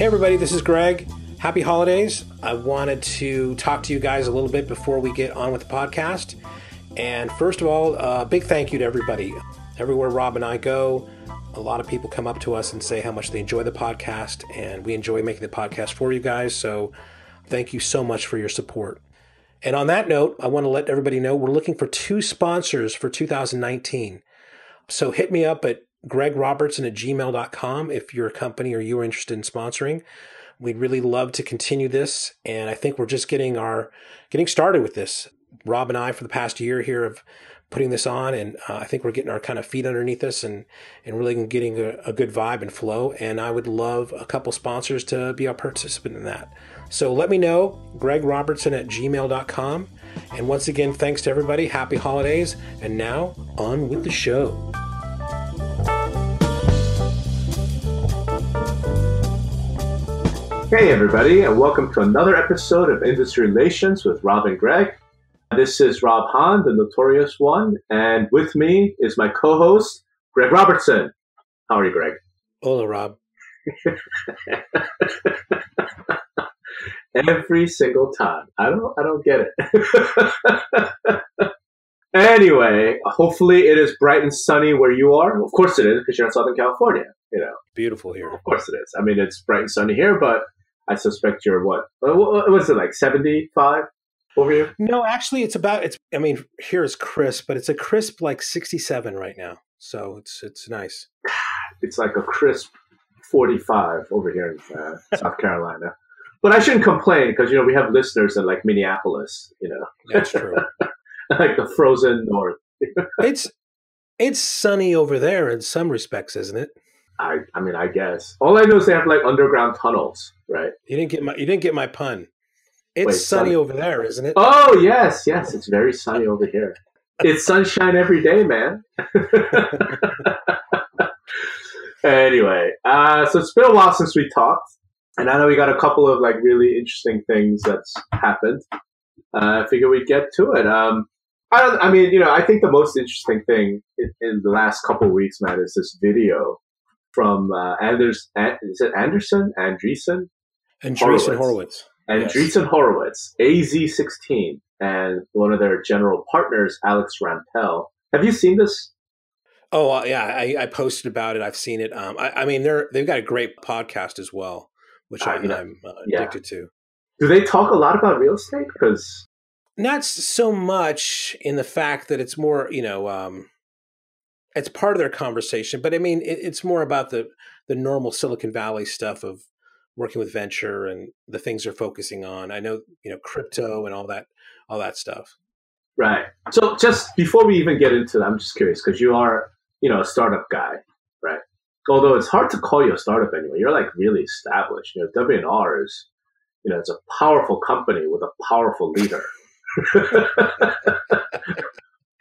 Hey, everybody, this is Greg. Happy holidays. I wanted to talk to you guys a little bit before we get on with the podcast. And first of all, a big thank you to everybody. Everywhere Rob and I go, a lot of people come up to us and say how much they enjoy the podcast, and we enjoy making the podcast for you guys. So thank you so much for your support. And on that note, I want to let everybody know we're looking for two sponsors for 2019. So hit me up at gregrobertson at gmail.com if you're a company or you are interested in sponsoring. We'd really love to continue this, and I think we're just getting our getting started with this. Rob and I, for the past year here, have putting this on, and uh, I think we're getting our kind of feet underneath us and and really getting a, a, good vibe and flow. And I would love a couple sponsors to be a participant in that. So let me know, Greg Robertson at gmail.com. And once again, thanks to everybody. Happy holidays. And now on with the show. Hey, everybody, and welcome to another episode of Industry Relations with Rob and Greg. This is Rob Hahn, the notorious one, and with me is my co host, Greg Robertson. How are you, Greg? Hola, Rob. Every single time. I don't I don't get it. anyway, hopefully it is bright and sunny where you are. Of course it is, because you're in Southern California, you know. Beautiful here. Of course it is. I mean it's bright and sunny here, but I suspect you're what? What was it like? Seventy five over here? No, actually, it's about. It's. I mean, here is crisp, but it's a crisp like sixty seven right now. So it's it's nice. It's like a crisp forty five over here in uh, South Carolina. But I shouldn't complain because you know we have listeners in like Minneapolis. You know, that's true. like the frozen north. it's it's sunny over there in some respects, isn't it? I I mean, I guess. All I know is they have like underground tunnels, right? You didn't get my you didn't get my pun. It's Wait, sunny, sunny over there, isn't it? Oh yes, yes, it's very sunny over here. It's sunshine every day, man. anyway, uh, so it's been a while since we talked, and I know we got a couple of like really interesting things that's happened. Uh, I figure we'd get to it. Um, I don't. I mean, you know, I think the most interesting thing in, in the last couple of weeks, man, is this video from uh, Anders. Is it Anderson? Andreessen? Andreessen Horowitz. Andreessen yes. Horowitz, AZ16, and one of their general partners, Alex Rampell. Have you seen this? Oh uh, yeah, I, I, posted about it. I've seen it. Um, I, I, mean, they're they've got a great podcast as well, which uh, I, am uh, addicted yeah. to. Do they talk a lot about real estate? Because not so much in the fact that it's more, you know, um, it's part of their conversation, but I mean, it, it's more about the the normal Silicon Valley stuff of working with venture and the things they're focusing on. I know, you know, crypto and all that, all that stuff. Right. So just before we even get into that, I'm just curious because you are, you know, a startup guy, right? Although it's hard to call you a startup anyway. You're like really established. You know, W&R is, you know, it's a powerful company with a powerful leader.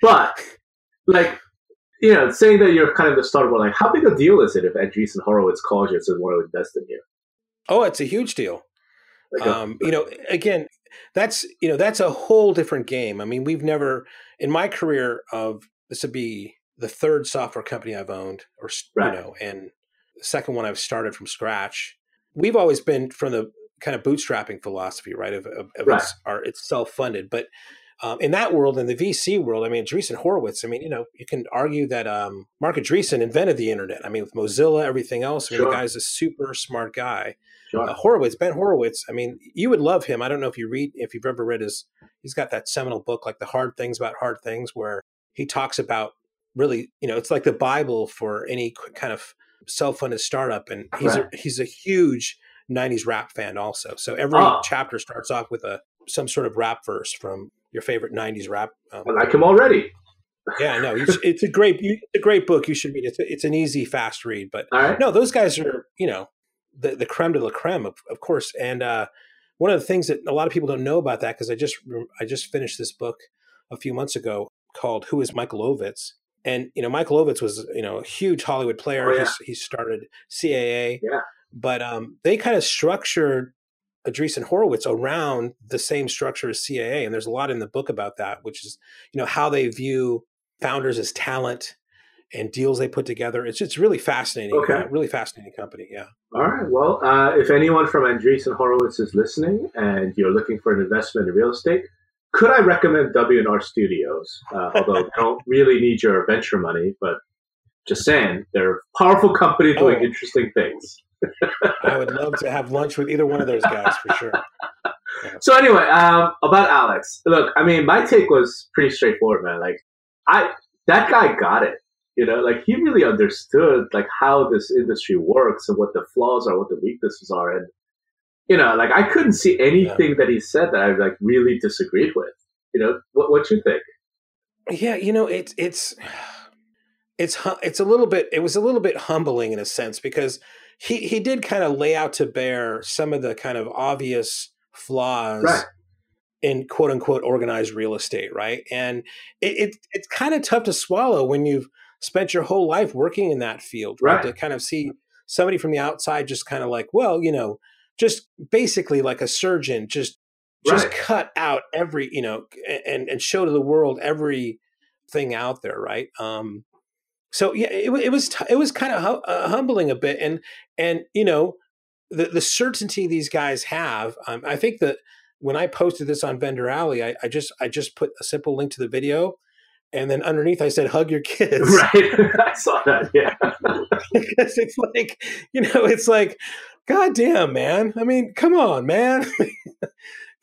but like you know, saying that you're kind of the startup, like how big a deal is it if Andreessen Horowitz calls you and says, "Want to invest in you"? Oh, it's a huge deal. Like a, um, you know, again, that's you know that's a whole different game. I mean, we've never in my career of this would be the third software company I've owned, or right. you know, and the second one I've started from scratch. We've always been from the kind of bootstrapping philosophy, right? Of, of, of right. It's, our, it's self funded, but um, in that world, in the VC world, I mean, Andreessen Horowitz, I mean, you know, you can argue that um, Marc Andreessen invented the internet. I mean, with Mozilla, everything else, I mean, sure. the guy's a super smart guy. Sure. Uh, Horowitz, Ben Horowitz, I mean, you would love him. I don't know if you read, if you've ever read his, he's got that seminal book, like The Hard Things About Hard Things, where he talks about really, you know, it's like the Bible for any kind of self-funded startup. And he's, right. a, he's a huge 90s rap fan also. So every oh. chapter starts off with a, some sort of rap verse from your favorite '90s rap. Um, I like him already. yeah, no, it's a great, it's a great book. You should read it. It's, a, it's an easy, fast read. But no, those guys are, you know, the the creme de la creme, of, of course. And uh, one of the things that a lot of people don't know about that because I just I just finished this book a few months ago called "Who Is Michael Ovitz." And you know, Michael Ovitz was you know a huge Hollywood player. Oh, yeah. he started CAA. Yeah. But um, they kind of structured Andreessen Horowitz around the same structure as CAA. And there's a lot in the book about that, which is, you know, how they view founders as talent and deals they put together. It's it's really fascinating. Okay. uh, really fascinating company. Yeah. All right. Well, uh, if anyone from Andreessen Horowitz is listening and you're looking for an investment in real estate, could I recommend W&R Studios? Uh, although they don't really need your venture money, but just saying, they're a powerful company doing Oh. interesting things. I would love to have lunch with either one of those guys for sure. So anyway, um, about Alex. Look, I mean, my take was pretty straightforward, man. Like, I that guy got it. You know, like he really understood like how this industry works and what the flaws are, what the weaknesses are, and you know, like I couldn't see anything that he said that I like really disagreed with. You know, what what you think? Yeah, you know, it's it's it's it's a little bit it was a little bit humbling in a sense because he he did kind of lay out to bear some of the kind of obvious flaws Right. in quote unquote organized real estate, right? And it, it it's kind of tough to swallow when you've spent your whole life working in that field, right? Right. To kind of see somebody from the outside just kind of like, well, you know, just basically like a surgeon, just just Right. cut out every, you know, and and show to the world every thing out there, right? Um, so yeah, it, it was t- it was kind of hu- uh, humbling a bit, and and you know the the certainty these guys have. Um, I think that when I posted this on Vendor Alley, I, I just I just put a simple link to the video, and then underneath I said hug your kids, Right. I saw that. Yeah. because it's like you know it's like god damn man i mean come on man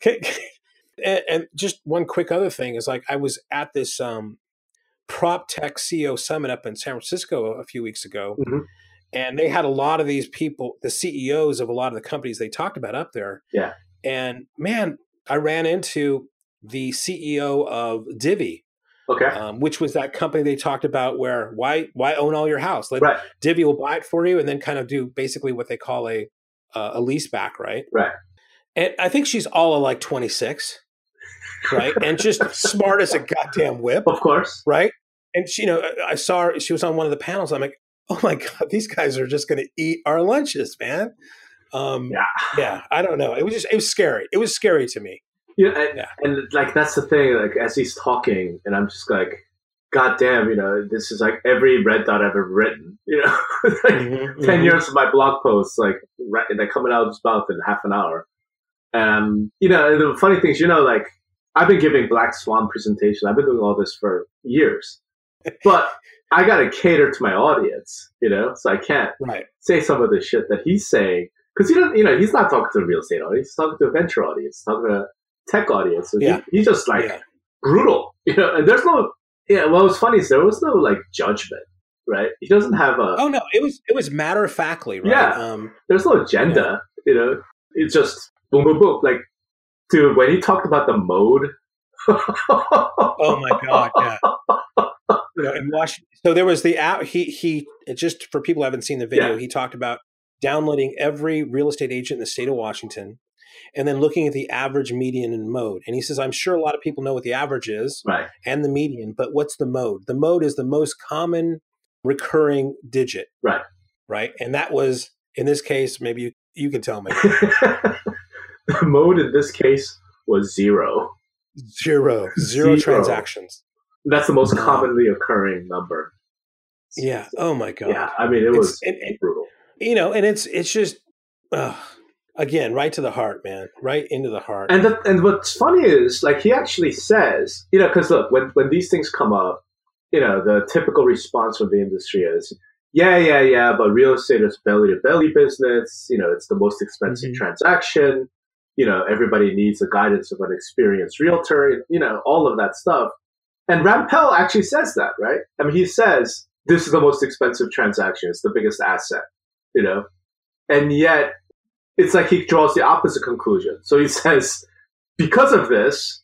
and, and just one quick other thing is like i was at this um prop tech ceo summit up in san francisco a few weeks ago Mhm. and they had a lot of these people the ceos of a lot of the companies they talked about up there Yeah. and man i ran into the ceo of divvy Okay. um, which was that company they talked about where why why own all your house Like Right. Divvy will buy it for you and then kind of do basically what they call a uh, a lease back, right? Right. And I think she's all of like 26, right? And just smart as a goddamn whip, Of course. right? And she, you know, I saw her, she was on one of the panels. I'm like, oh my God, these guys are just going to eat our lunches, man. Um, Yeah. yeah, I don't know. It was just, it was scary. It was scary to me. Yeah, and, Yeah. and like that's the thing. Like as he's talking, and I'm just like, God damn, you know, this is like every red dot I've ever written. You know, like Mhm, 10 mhm. years of my blog posts, like right, they're coming out of his mouth in half an hour. Um, you know, the funny thing is, you know, like I've been giving Black Swan presentations. I've been doing all this for years, but I got to cater to my audience. You know, so I can't Right. say some of the shit that he's saying because he doesn't. You know, he's not talking to a real estate audience. He's talking to a venture audience. Talking to a tech audience. So he- he's just like yeah. brutal. You know, and there's no. Yeah, well, what's funny is there was no like judgment, right? He doesn't have a. Oh no, it was, it was matter of factly, right? Yeah. Um, There's no agenda. You know, it's just boom, boom, boom. Like, dude, when he talked about the mode. Oh my god, yeah. You know, in Washington, so there was the app. He he. Just for people who haven't seen the video, Yeah. he talked about downloading every real estate agent in the state of Washington, and then looking at the average, median, and mode. And he says, I'm sure a lot of people know what the average is Right. and the median, but what's the mode? The mode is the most common recurring digit, Right. right? And that was in this case. Maybe you you can tell me mode in this case was zero. zero, zero Zero. transactions. That's the most Wow. commonly occurring number. Yeah. Oh my god. Yeah. I mean, it It's- was and- and- brutal. you know, and it's it's just uh, again right to the heart, man, right into the heart. And the, and what's funny is like he actually says, you know, because look, when when these things come up, you know, the typical response from the industry is, yeah, yeah, yeah, but real estate is belly to belly business. You know, it's the most expensive Mhm. transaction. You know, everybody needs the guidance of an experienced realtor. You know, all of that stuff. And Rampell actually says that, right? I mean, he says this is the most expensive transaction. It's the biggest asset. You know, and yet it's like he draws the opposite conclusion. So he says, because of this,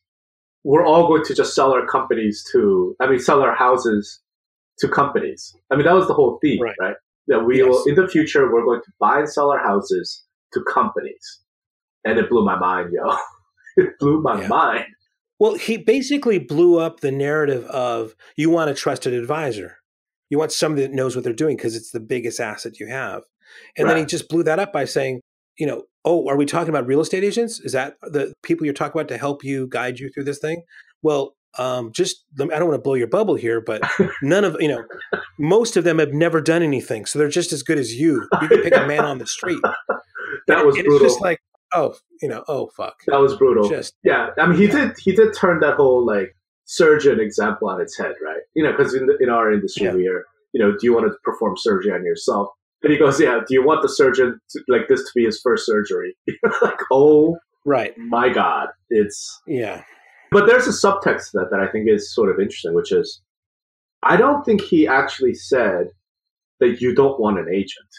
we're all going to just sell our companies to, I mean, sell our houses to companies. I mean, that was the whole theme, right? Right. That we Yes. will, in the future, we're going to buy and sell our houses to companies. And it blew my mind, yo. it blew my Yeah. mind. well, he basically blew up the narrative of you want a trusted advisor. You want somebody that knows what they're doing because it's the biggest asset you have. And then he just blew that up by saying, you know, oh, are we talking about real estate agents? Is that the people you're talking about to help you guide you through this thing? Well, um, just I don't want to blow your bubble here, but none of you know, most of them have never done anything, so they're just as good as you. You can pick a man on the street. that was and brutal. It's just like, oh, you know, oh fuck. that was brutal. Just yeah, I mean, he did he did turn that whole like surgeon example on its head, right? You know, because in the, in our industry, Yeah. we are, you know, do you want to perform surgery on yourself? And he goes, yeah. Do you want the surgeon to, like this to be his first surgery? like, oh right. my god, it's Yeah. But there's a subtext to that that I think is sort of interesting, which is I don't think he actually said that you don't want an agent.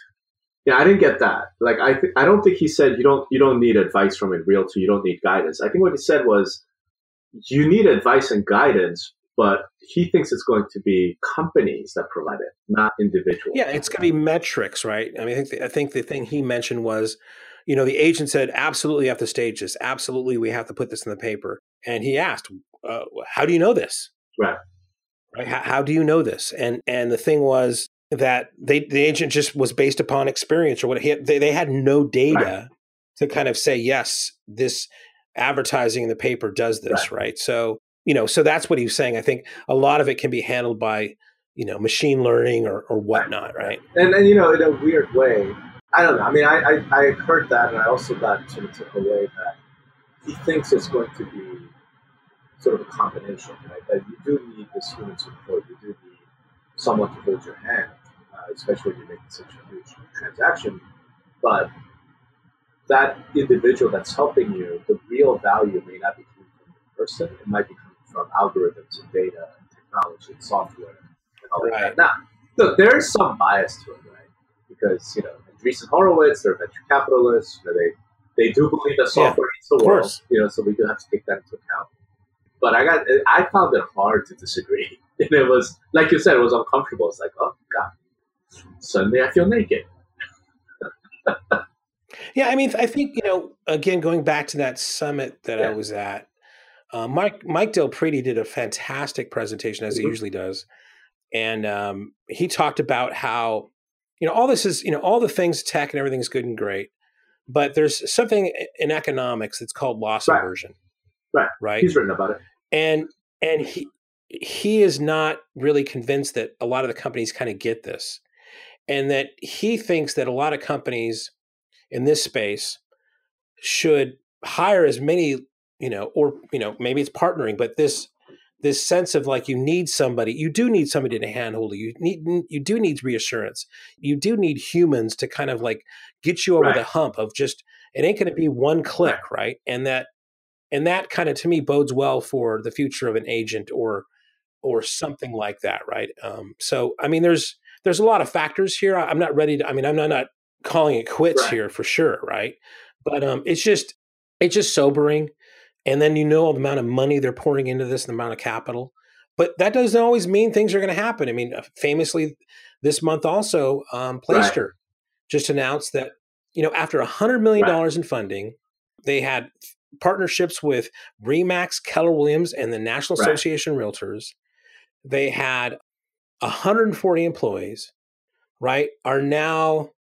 Yeah, I didn't get that. Like I th- I don't think he said you don't you don't need advice from a realtor, you don't need guidance. I think what he said was you need advice and guidance, but he thinks it's going to be companies that provide it, not individuals. Yeah, it's going to be metrics, right? I mean, I think the, I think the thing he mentioned was, you know, the agent said, "Absolutely, you have to stage this. Absolutely, we have to put this in the paper." And he asked, uh, "How do you know this? Right. Right? How, how do you know this?" And and the thing was that they the agent just was based upon experience or what he they they had no data to kind of say yes, this advertising in the paper does this, right? So you know, so that's what he was saying. I think a lot of it can be handled by you know machine learning or, or whatnot, right? and, and you know, in a weird way, I don't know. I mean, I, I, I heard that, and I also got sort of took away that he thinks it's going to be sort of a combination, right? That you do need this human support. You do need someone to hold your hand, especially when you're making such a huge transaction. But that individual that's helping you, the real value may not be coming from the person. It might be coming from algorithms and data and technology and software and all Right. that. Now, look, there is some bias to it, right? Because you know, Andreessen Horowitz, they're venture capitalists. You know, they they do believe that software eats the of world. course. You know, so we do have to take that into account. But I got, I found it hard to disagree. And it was, like you said, it was uncomfortable. It's like, oh god, suddenly I feel naked. Yeah, I mean, I think you know. Again, going back to that summit that I was at, uh, Mike Mike Del Prete did a fantastic presentation as he Mhm. usually does, and um, he talked about how you know all this is you know all the things tech and everything's good and great, but there's something in economics that's called loss Right. aversion, Right. Right, He's written about it. and and he he is not really convinced that a lot of the companies kind of get this and that he thinks that a lot of companies in this space should hire as many you know or you know maybe it's partnering but this this sense of like you need somebody you do need somebody to handhold you you need you do need reassurance you do need humans to kind of like get you over Right. the hump of just it ain't going to be one click right. and that and that kind of to me bodes well for the future of an agent or or something like that right? Um, so i mean there's there's a lot of factors here. I'm not ready to i mean i'm not, not calling it quits Right. here for sure right? But um, it's just it's just sobering. And then you know the amount of money they're pouring into this and the amount of capital. But that doesn't always mean things are going to happen. I mean uh, famously this month also um, placester just announced that you know after a hundred million dollars in funding they had partnerships with remax keller williams and the national Right. association of realtors. They had 140 employees right are now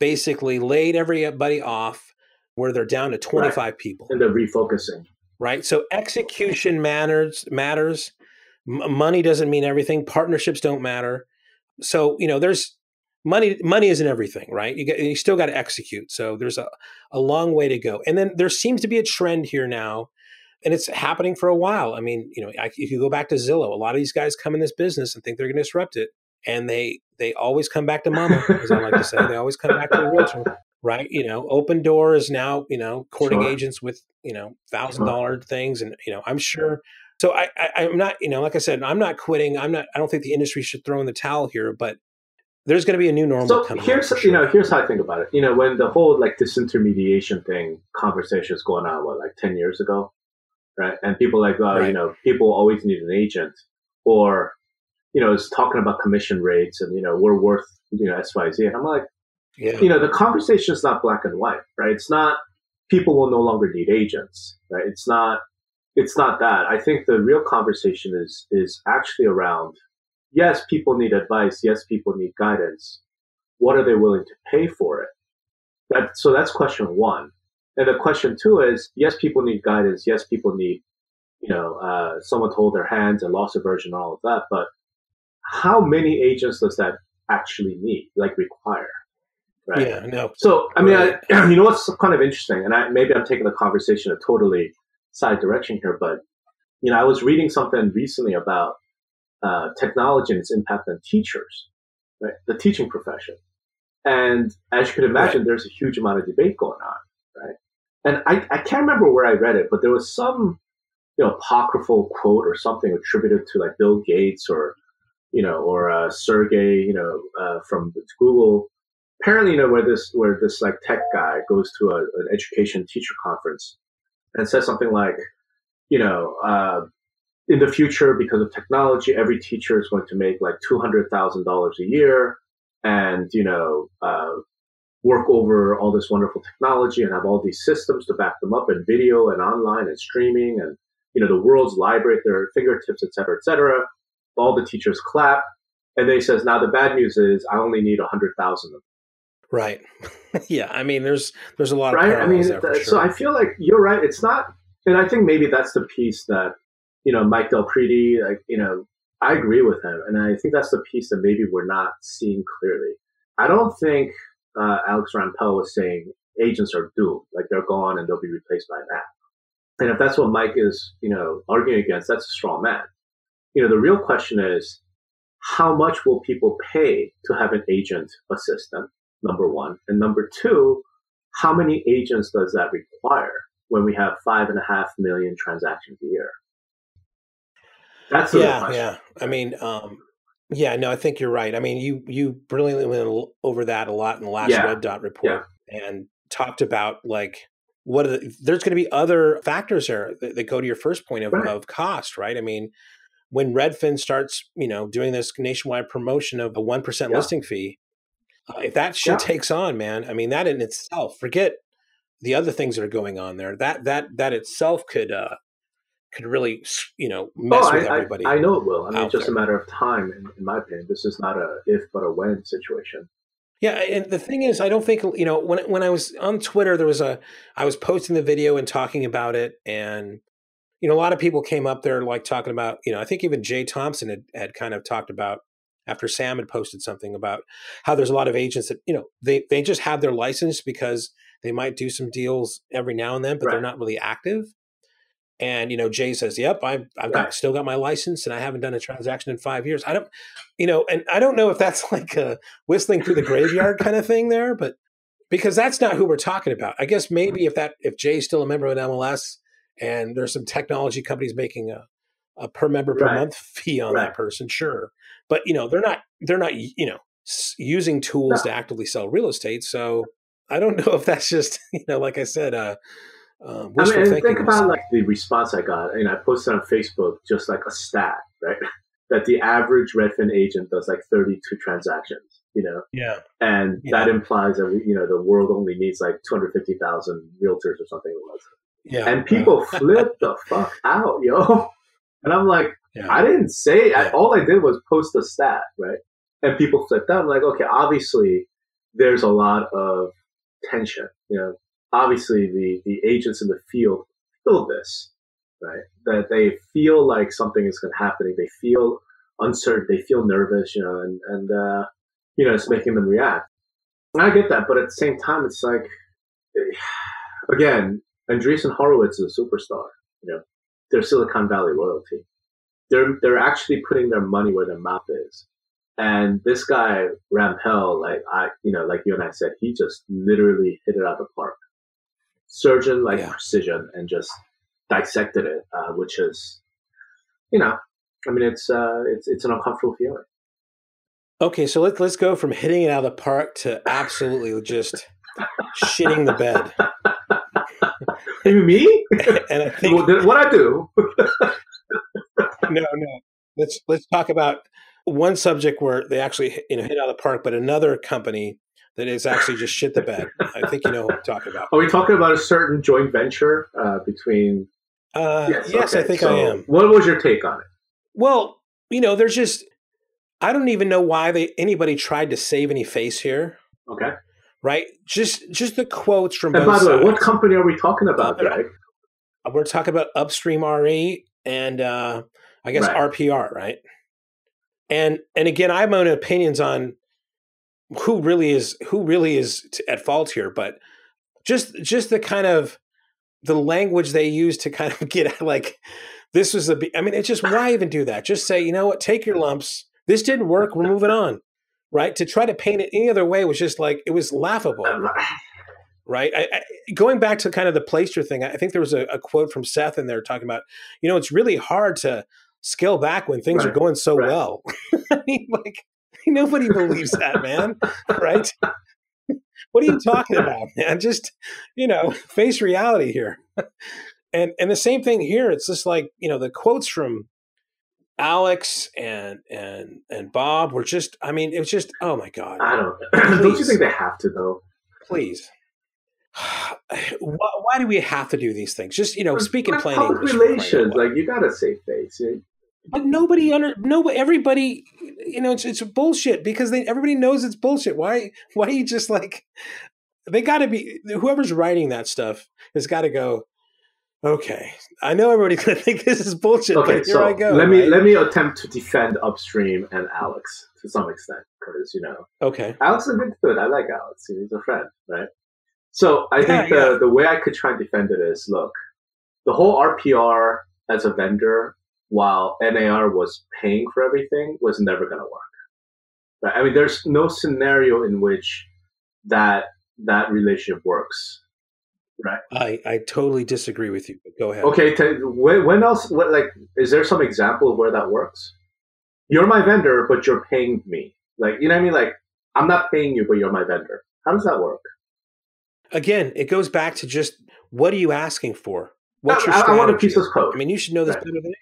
basically laid everybody off where they're down to 25 people. And they're refocusing. right? So execution matters matters. M- money doesn't mean everything. Partnerships don't matter. So you know there's money money isn't everything right? You get you still got to execute. So there's a, a long way to go. And then there seems to be a trend here now and it's happening for a while. I mean you know I, if you go back to zillow a lot of these guys come in this business and think they're going to disrupt it and they they always come back to mama as i like to say. They always come back to the realtor right? You know Opendoor is now you know courting Sure. agents with you know thousand mm-hmm. dollar things and you know i'm sure so I, I i'm not you know like i said i'm not quitting i'm not i don't think the industry should throw in the towel here but there's going to be a new normal So coming here's for you know here's how I think about it. You know when the whole like disintermediation thing conversation is going on what like ten years ago, right? And people like oh Right. you know people always need an agent, or you know it's talking about commission rates and you know we're worth you know X Y Z. And I'm like yeah you know the conversation is not black and white, right? It's not people will no longer need agents, right? It's not it's not that. I think the real conversation is is actually around yes, people need advice, yes, people need guidance. What are they willing to pay for it? That so that's question one. And the question too is yes, people need guidance, yes, people need you know, uh, someone to hold their hands and loss aversion and all of that. But how many agents does that actually need, like require? Right. Yeah, no. So, I mean, right. I, you know what's kind of interesting, and I, maybe I'm taking the conversation a totally side direction here, but you know, I was reading something recently about uh, technology and its impact on teachers, right? The teaching profession, and as you can imagine, right. there's a huge amount of debate going on, right? And I, I can't remember where I read it, but there was some you know apocryphal quote or something attributed to like Bill Gates or you know or uh, Sergey you know uh, from Google. Apparently, you know where this where this like tech guy goes to a, an education teacher conference and says something like, you know, uh, in the future because of technology, every teacher is going to make like two hundred thousand dollars a year, and you know uh, work over all this wonderful technology and have all these systems to back them up and video and online and streaming and you know, the world's library at their fingertips, et cetera, et cetera. All the teachers clap. And then he says, now the bad news is I only need a hundred thousand of them. Right. yeah. I mean, there's, there's a lot right? of, I mean, sure. so I feel like you're right. It's not, and I think maybe that's the piece that, you know, Mike Del Prete, like, you know, I agree with him. And I think that's the piece that maybe we're not seeing clearly. I don't think uh, Alex Rampell was saying agents are doomed, like they're gone and they'll be replaced by an app. And if that's what Mike is, you know, arguing against, that's a straw man. You know, the real question is how much will people pay to have an agent assistant? Number one. And number two, how many agents does that require when we have five and a half million transactions a year? That's yeah, yeah. I mean, um, yeah, no, I think you're right. I mean, you you brilliantly went over that a lot in the last yeah. Red Dot report yeah. and talked about like what the, there's going to be other factors there that, that, go to your first point of, right. of cost, right? I mean, when Redfin starts, you know, doing this nationwide promotion of a one yeah. listing fee, uh, if that shit takes on, man, I mean, that in itself, forget the other things that are going on there. That that that itself could uh could really, you know, oh, mess oh, with I, everybody. I, I, know it will. I mean, it's just there. a matter of time, in, in my opinion. This is not a if but a when situation. Yeah, and the thing is, I don't think you know when when I was on Twitter, there was a I was posting the video and talking about it, and you know a lot of people came up there like talking about you know I think even Jay Thompson had had kind of talked about after Sam had posted something about how there's a lot of agents that you know they they just have their license because they might do some deals every now and then, but right. they're not really active. And you know, Jay says, "Yep, I've I've got still got my license, and I haven't done a transaction in five years." I don't, you know, and I don't know if that's like a whistling through the graveyard kind of thing there, but because that's not who we're talking about. I guess maybe if that if Jay's still a member of an MLS and there's some technology companies making a a per member per right. month fee on right. that person, sure, but you know, they're not they're not you know using tools no. to actively sell real estate, so I don't know if that's just you know, like I said, uh um, I mean, think about like the response I got. You know, I posted on Facebook just like a stat, right? that the average Redfin agent does like 32 transactions. You know, yeah, and yeah. that implies that you know the world only needs like 250,000 realtors or something. Was. Yeah, and people flip the fuck out, yo. And I'm like, yeah. I didn't say. Yeah. I, all I did was post a stat, right? And people flipped out. I'm like, okay, obviously, there's a lot of tension. You know, obviously the, the agents in the field feel this, right? That they feel like something is gonna happening. They feel uncertain. They feel nervous, you know, and, and, uh, you know, it's making them react. And I get that. But at the same time, it's like, again, Andreessen Horowitz is a superstar, you know, they're Silicon Valley royalty. They're, they're actually putting their money where their mouth is. And this guy, Rampell, like I, you know, like you and I said, he just literally hit it out of the park surgeon like yeah. precision and just dissected it, uh, which is, you know, I mean, it's uh, it's it's an uncomfortable feeling. Okay, so let's let's go from hitting it out of the park to absolutely just shitting the bed. Me? and I think well, what I do. no, no. Let's let's talk about one subject where they actually you know hit out of the park, but another company that is actually just shit the bed. I think you know what I'm talking about. Are we talking about a certain joint venture uh, between? Uh, yes, yes okay. I think so I am. What was your take on it? Well, you know, there's just I don't even know why they anybody tried to save any face here. Okay. Right. Just just the quotes from. And by the way, what company are we talking about, uh, Greg? We're talking about Upstream RE and uh, I guess Right. RPR, right? And and again, I have my own opinions on who really is who really is t- at fault here, but just just the kind of the language they use to kind of get at, like this was a. be- I mean, it's just why even do that? Just say, you know what, take your lumps. This didn't work. We're moving on, right? To try to paint it any other way was just like it was laughable um, right? I, I, going back to kind of the Placester thing, I think there was a, a quote from Seth in there talking about, you know, it's really hard to scale back when things are going so right. well. I mean, like nobody believes that, man, right? what are you talking about, man? Just you know, face reality here. and and the same thing here. It's just like you know the quotes from Alex and and and Bob were just. I mean, it was just. Oh my god! I don't. don't you think they have to though? please. why, why do we have to do these things? Just you know, speak in plain English. for crying out relations, like you gotta save face. You- but nobody under no everybody. You know, it's it's bullshit because they everybody knows it's bullshit. Why why are you just like they got to be whoever's writing that stuff has got to go. Okay, I know everybody's gonna think this is bullshit, Okay, but here so I go. let me right? let me attempt to defend Upstream and Alex to some extent because you know okay, Alex is a good dude. I like Alex. He's a friend, right? So I Yeah, think the, yeah. the way I could try and defend it is look, the whole RPR as a vendor, while NAR was paying for everything, was never going to work. Right? I mean, there's no scenario in which that that relationship works. Right? I I totally disagree with you. Go ahead. Okay. T- when, when else? What like? Is there some example of where that works? You're my vendor, but you're paying me. Like you know what I mean? Like I'm not paying you, but you're my vendor. How does that work? Again, it goes back to just what are you asking for? What's your I, I strategy? want a piece of code. I mean, you should know this Right. better than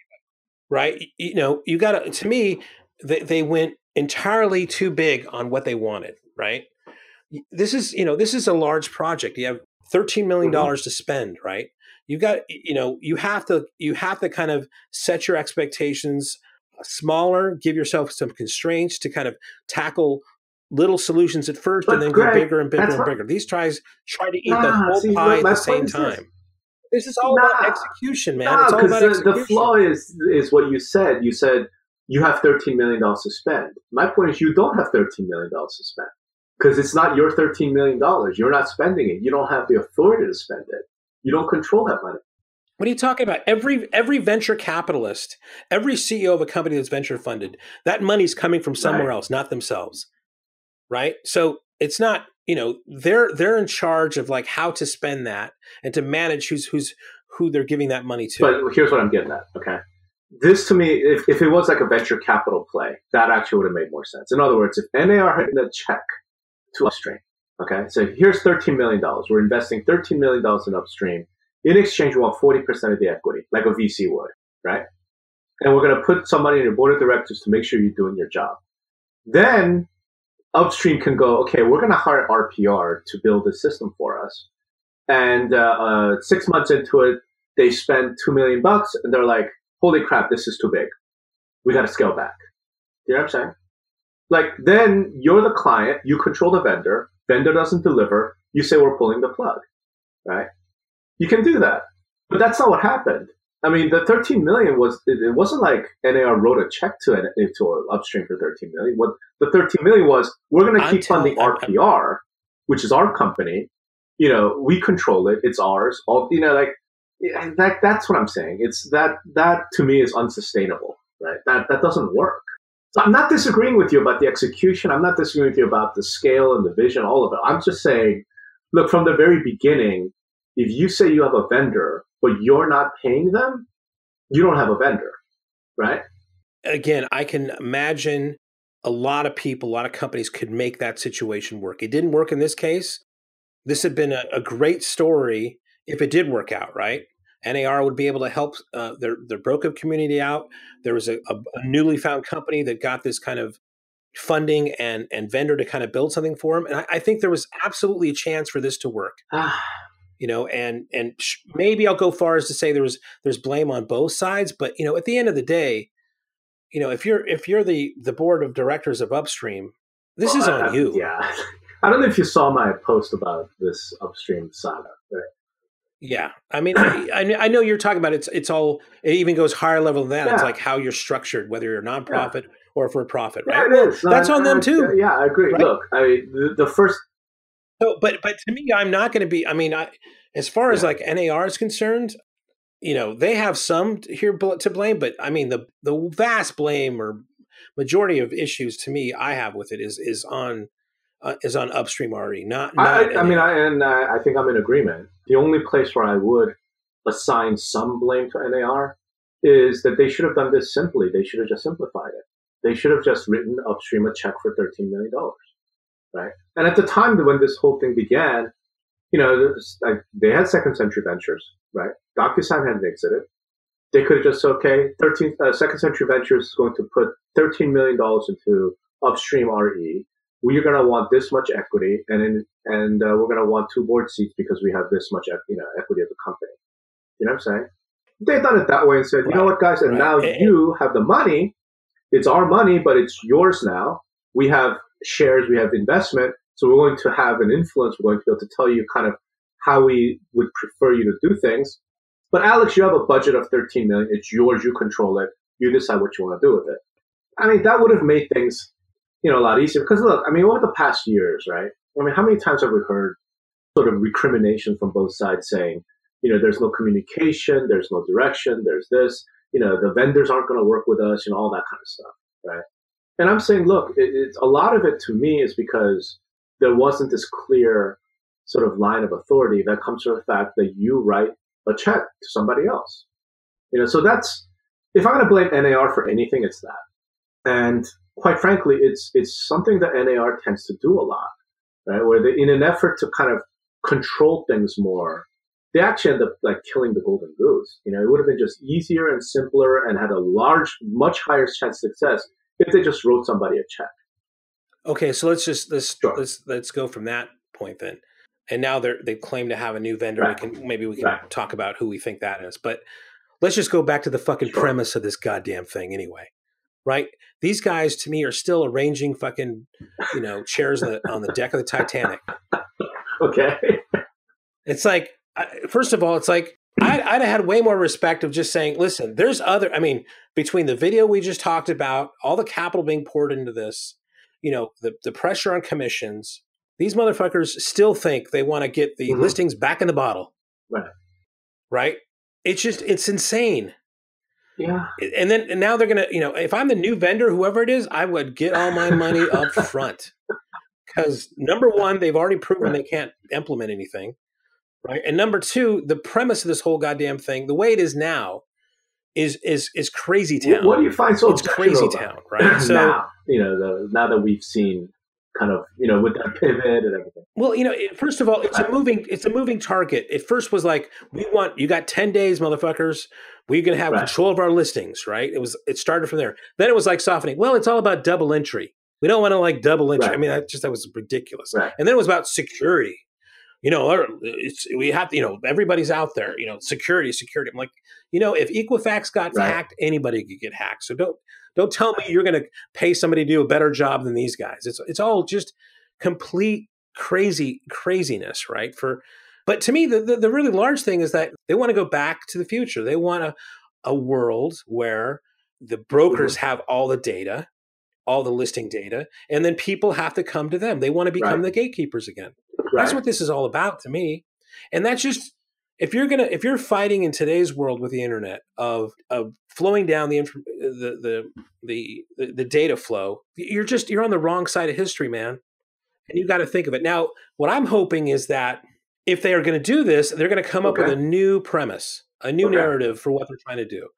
right? You, know, you got to. To me, they, they went entirely too big on what they wanted, right? This is, you know, this is a large project. You have thirteen million mm-hmm. dollars to spend, right? You got, you know, you have to, you have to kind of set your expectations smaller, give yourself some constraints to kind of tackle little solutions at first, But and then Greg, go bigger and bigger and what- bigger. These tries try to eat the whole see, pie at the same time. this. Time. This is all about execution, man. No, it's all because about the, execution. the flaw is is what you said. You said you have thirteen million dollars to spend. My point is you don't have thirteen million dollars to spend because it's not your thirteen million dollars. You're not spending it. You don't have the authority to spend it. You don't control that money. What are you talking about? Every every venture capitalist, every CEO of a company that's venture funded, that money's coming from somewhere Right. else, not themselves. Right? So it's not, you know, they're they're in charge of like how to spend that and to manage who's who's who they're giving that money to. But here's what I'm getting at. Okay, this to me, if, if it was like a venture capital play, that actually would have made more sense. In other words, if NAR had a check to Upstream, okay, so here's thirteen million dollars. We're investing thirteen million dollars in Upstream. In exchange, we want forty percent of the equity, like a VC would, right? And we're going to put somebody in your board of directors to make sure you're doing your job. Then Upstream can go, okay, we're going to hire RPR to build a system for us. And uh, uh, six months into it, they spend two million bucks and they're like, holy crap, this is too big. We got to scale back. You know what I'm saying? Like, then you're the client, you control the vendor, vendor doesn't deliver, you say we're pulling the plug, right? You can do that. But that's not what happened. I mean, the 13 million was, it, it wasn't like NAR wrote a check to it, to upstream for 13 million. What the 13 million was, we're going to keep funding RPR, which is our company. You know, we control it. It's ours. All, you know, like, that that's what I'm saying. It's that that to me is unsustainable, right? That that doesn't work. So I'm not disagreeing with you about the execution. I'm not disagreeing with you about the scale and the vision, all of it. I'm just saying, look, from the very beginning, if you say you have a vendor but you're not paying them, you don't have a vendor, right? Again, I can imagine a lot of people, a lot of companies could make that situation work. It didn't work in this case. This had been a, a great story if it did work out, right? NAR would be able to help uh, their their broker community out. There was a, a, a newly found company that got this kind of funding and and vendor to kind of build something for them, and I, I think there was absolutely a chance for this to work. You know, and and sh- maybe I'll go far as to say there was there's blame on both sides, but you know, at the end of the day, you know, if you're if you're the the board of directors of Upstream, this is Well, on I- you. Yeah. I don't know if you saw my post about this upstream saga. Yeah, I mean, I, I know you're talking about it's it's all it even goes higher level than that. Yeah. It's like how you're structured, whether you're a nonprofit or for profit, right? it Well, is. that's I- on them too. Yeah, I agree. Right? Look, I the, the first So, but but to me, I'm not going to be. I mean, I as far as like NAR is concerned, you know, they have some here to blame, but I mean, the the vast blame or majority of issues to me I have with it is is on uh, is on upstream already, not. not I, I, mean, I, and I, I think I'm in agreement. The only place where I would assign some blame to NAR is that they should have done this simply. They should have just simplified it. They should have just written upstream a check for $13 million, right? And at the time when this whole thing began, you know, like they had Second Century Ventures, right? DocuSign had exited. They could have just said, okay, 13, uh, Second Century Ventures is going to put $13 million into upstream RE we're going to want this much equity and in, and uh, we're going to want two board seats because we have this much you know equity of the company you know what i'm saying they've done it that way and said you know what guys and Right. now you have the money it's our money but it's yours now we have shares we have investment so we're going to have an influence we're going to be able to tell you kind of how we would prefer you to do things but alex you have a budget of 13 million it's yours you control it you decide what you want to do with it i mean that would have made things you know, a lot easier. Because look, I mean, over the past years, right? I mean, how many times have we heard sort of recrimination from both sides saying, you know, there's no communication, there's no direction, there's this, you know, the vendors aren't going to work with us, you know, all that kind of stuff, right? And I'm saying, look, it, it's a lot of it to me is because there wasn't this clear sort of line of authority that comes from the fact that you write a check to somebody else. You know, so that's if I'm going to blame NAR for anything, it's that. And quite frankly, it's it's something that NAR tends to do a lot, right? Where they, in an effort to kind of control things more, they actually end up like killing the golden goose. You know, it would have been just easier and simpler and had a large, much higher chance of success if they just wrote somebody a check. okay, so let's just let's Sure. let's let's go from that point then. And now they're they claim to have a new vendor. Right. We can maybe we can Right. talk about who we think that is, but let's just go back to the fucking Sure. premise of this goddamn thing anyway. Right? These guys to me are still arranging fucking, you know, chairs on the, on the deck of the Titanic. Okay. It's like, first of all, it's like I'd, I'd have had way more respect of just saying, listen, there's other. I mean, between the video we just talked about, all the capital being poured into this, you know, the the pressure on commissions, these motherfuckers still think they want to get the Mhm. listings back in the bottle, Right. right? It's just it's insane. yeah. And then and now they're gonna, you know, if I'm the new vendor, whoever it is, I would get all my money up front. Because number one, they've already proven they can't implement anything. Right. And number two, the premise of this whole goddamn thing, the way it is now, is is is crazy town. What do you find so it's crazy about town, right? So now, you know, the, now that we've seen kind of, you know, with that pivot and everything. Well, you know, it, first of all, it's a moving it's a moving target. It first was like, we want you got 10 days, motherfuckers. We're gonna have Right. control of our listings, right? It was it started from there. Then it was like softening. Well, it's all about double entry. We don't want to like double entry. I mean, that just that was ridiculous. Right. And then it was about security. You know, or it's we have to, you know, everybody's out there, you know, security, security. I'm like, you know, if Equifax got Right. hacked, anybody could get hacked. So don't don't tell me you're gonna pay somebody to do a better job than these guys. It's it's all just complete crazy craziness, right? For but to me, the, the, the really large thing is that they want to go back to the future. They want a, a world where the brokers Mm-hmm. have all the data, all the listing data, and then people have to come to them. They want to become Right. the gatekeepers again. Right. That's what this is all about to me. And that's just if you're gonna if you're fighting in today's world with the internet of of flowing down the the, the the the data flow, you're just you're on the wrong side of history, man. And you got to think of it. Now, what I'm hoping is that if they are going to do this, they're going to come up with a new premise, a new Okay. narrative for what they're trying to do.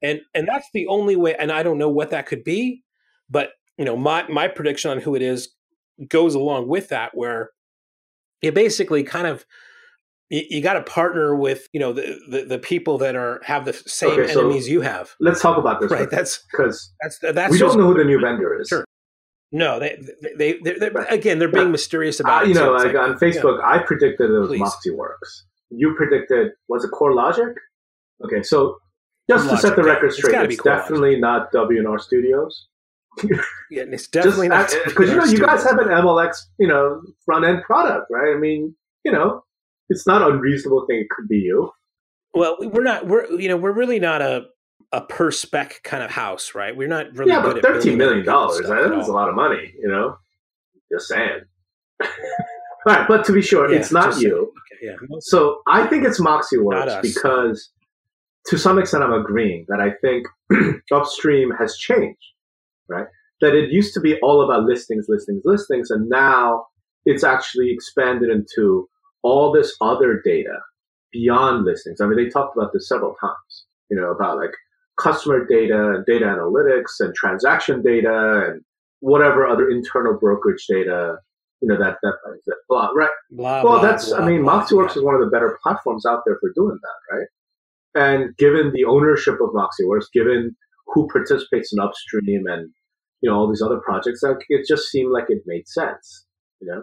And and that's the only way and I don't know what that could be, but you know, my my prediction on who it is goes along with that where it basically kind of you, you got to partner with you know the, the the people that are have the same Okay, so- enemies you have Let's talk about this. right that's Because that's that's we just don't know who the new vendor is. Sure. no they they, they they're, Right. again they're being Yeah. mysterious about Uh, it you too. know, It's like, like, on Facebook, I predicted it was Please. MoxieWorks. You predicted was it CoreLogic? Okay, so just to set the record straight, it's, CoreLogic. definitely not W&R Studios. yeah, it's definitely not because you know you guys have an MLX, you know, front end product, right? I mean, you know, it's not unreasonable thing it could be you. Well, we're not. We're you know we're really not a a per spec kind of house, right? We're not really. Yeah, but thirteen million dollars that is a lot of money. You know, just saying. all right, but to be sure, yeah, it's not you. Okay, yeah. So I think it's MoxieWorks because, to some extent, I'm agreeing that I think upstream has changed, right? That it used to be all about listings, listings, listings, and now it's actually expanded into all this other data beyond listings. I mean, they talked about this several times, you know, about like customer data and data analytics and transaction data and whatever other internal brokerage data, you know, that, that, that blah, right? Blah, well, blah, that's, blah, I mean, MoxieWorks is one of the better platforms out there for doing that, right? And given the ownership of MoxieWorks, given who participates in upstream and, you know, all these other projects, like, it just seemed like it made sense, you know?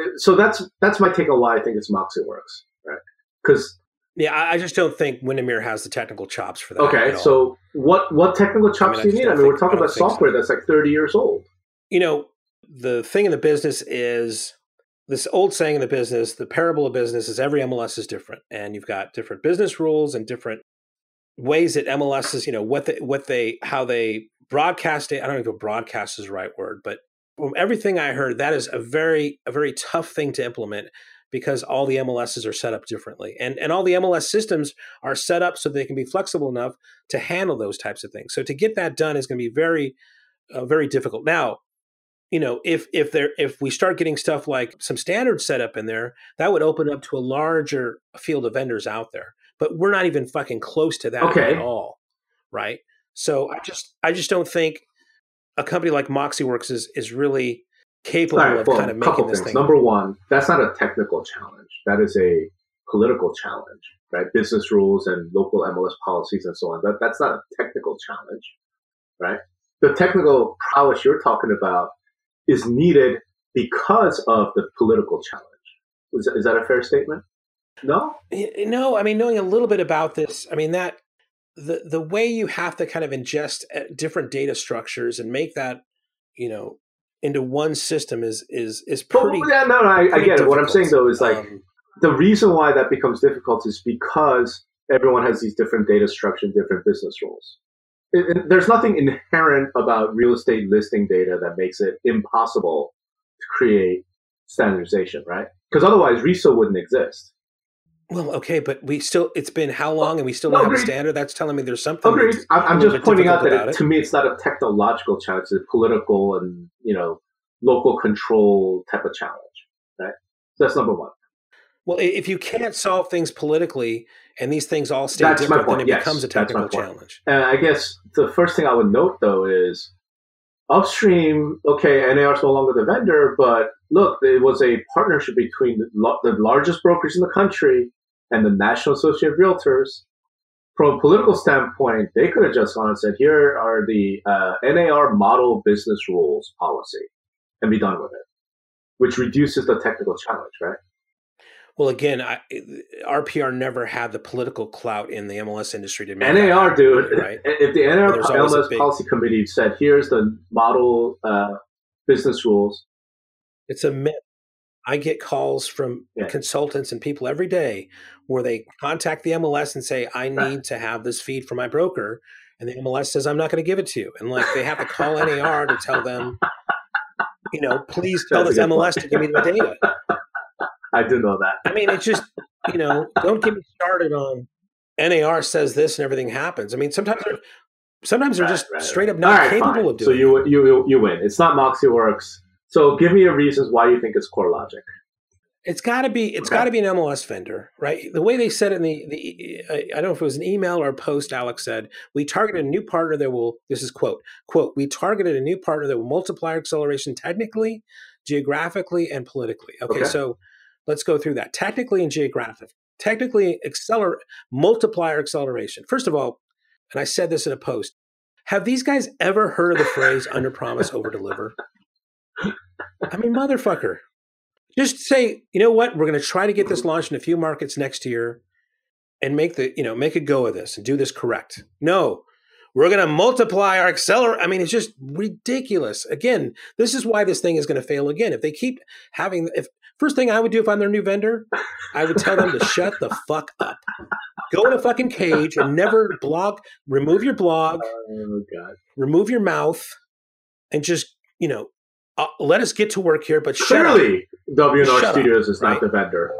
Uh, so that's, that's my take on why I think it's MoxieWorks, right? Because yeah, I just don't think Windermere has the technical chops for that. Okay, so what what technical chops I mean, do you need? I mean, we're talking about software so. that's like thirty years old. You know, the thing in the business is this old saying in the business, the parable of business is every MLS is different, and you've got different business rules and different ways that MLS is, you know, what they what they how they broadcast it. I don't know if broadcast is the right word, but from everything I heard, that is a very a very tough thing to implement because all the MLSs are set up differently. And, and all the MLS systems are set up so they can be flexible enough to handle those types of things. So to get that done is going to be very, uh, very difficult. Now, you know, if if there if we start getting stuff like some standards set up in there, that would open up to a larger field of vendors out there. But we're not even fucking close to that okay. at all, right? So I just I just don't think a company like MoxieWorks is is really capable right, of well, kind of making this things. thing. Number one, that's not a technical challenge. That is a political challenge, right? Business rules and local MLS policies and so on. That that's not a technical challenge, right? The technical prowess you're talking about is needed because of the political challenge. Is, is that a fair statement? No, no. I mean, knowing a little bit about this, I mean that the the way you have to kind of ingest uh, different data structures and make that you know into one system is is is pretty. But, yeah, no, no, I, I get difficult. it. What I'm saying though is like um, the reason why that becomes difficult is because everyone has these different data structures, different business rules. It, it, there's nothing inherent about real estate listing data that makes it impossible to create standardization, right? Because otherwise, RESO wouldn't exist. Well, okay, but we still, it's been how long and we still don't have a standard? That's telling me there's something. Agreed. I'm just pointing out that it, to me, it's not a technological challenge, it's a political and, you know, local control type of challenge, right? So that's number one. Well, if you can't solve things politically and these things all stay that's different, then it yes, becomes a technical challenge. And I guess the first thing I would note, though, is upstream, okay, NAR is no longer the vendor, but look, it was a partnership between the largest brokers in the country and the National Association of Realtors, from a political standpoint, they could have just gone and said, here are the uh, NAR model business rules policy and be done with it, which reduces the technical challenge, right? Well, again, I, RPR never had the political clout in the MLS industry to make NAR, dude. Right? If the NAR MLS big... policy committee said, "Here's the model uh, business rules," it's a myth. I get calls from yeah. consultants and people every day where they contact the MLS and say, I uh-huh. need to have this feed for my broker. And the MLS says, I'm not going to give it to you. And like they have to call NAR to tell them, you know, please tell this MLS to give me the data. I do know that. I mean, it's just, you know, don't get me started on NAR says this and everything happens. I mean, sometimes they're, sometimes they're right, just right, straight up not right, capable fine. of doing So you, you, you win. It's not MoxieWorks so give me a reasons why you think it's CoreLogic. It's got to be. It's okay. got to be an MLS vendor, right? The way they said it in the, the I don't know if it was an email or a post. Alex said we targeted a new partner that will. This is quote quote. We targeted a new partner that will multiply acceleration technically, geographically, and politically. Okay, okay. so let's go through that technically and geographic. Technically, accelerate multiplier acceleration. First of all, and I said this in a post. Have these guys ever heard of the phrase "under promise, over deliver"? I mean, motherfucker. Just say, you know what? We're going to try to get this launched in a few markets next year and make the, you know, make a go of this and do this correct. No, we're going to multiply our accelerate. I mean, it's just ridiculous. Again, this is why this thing is going to fail again. If they keep having, if first thing I would do if I'm their new vendor, I would tell them to shut the fuck up. Go in a fucking cage and never blog. Remove your blog. Oh god. Remove your mouth, and just you know, uh, let us get to work here. But up. Clearly, WNR Studios is right? not the vendor.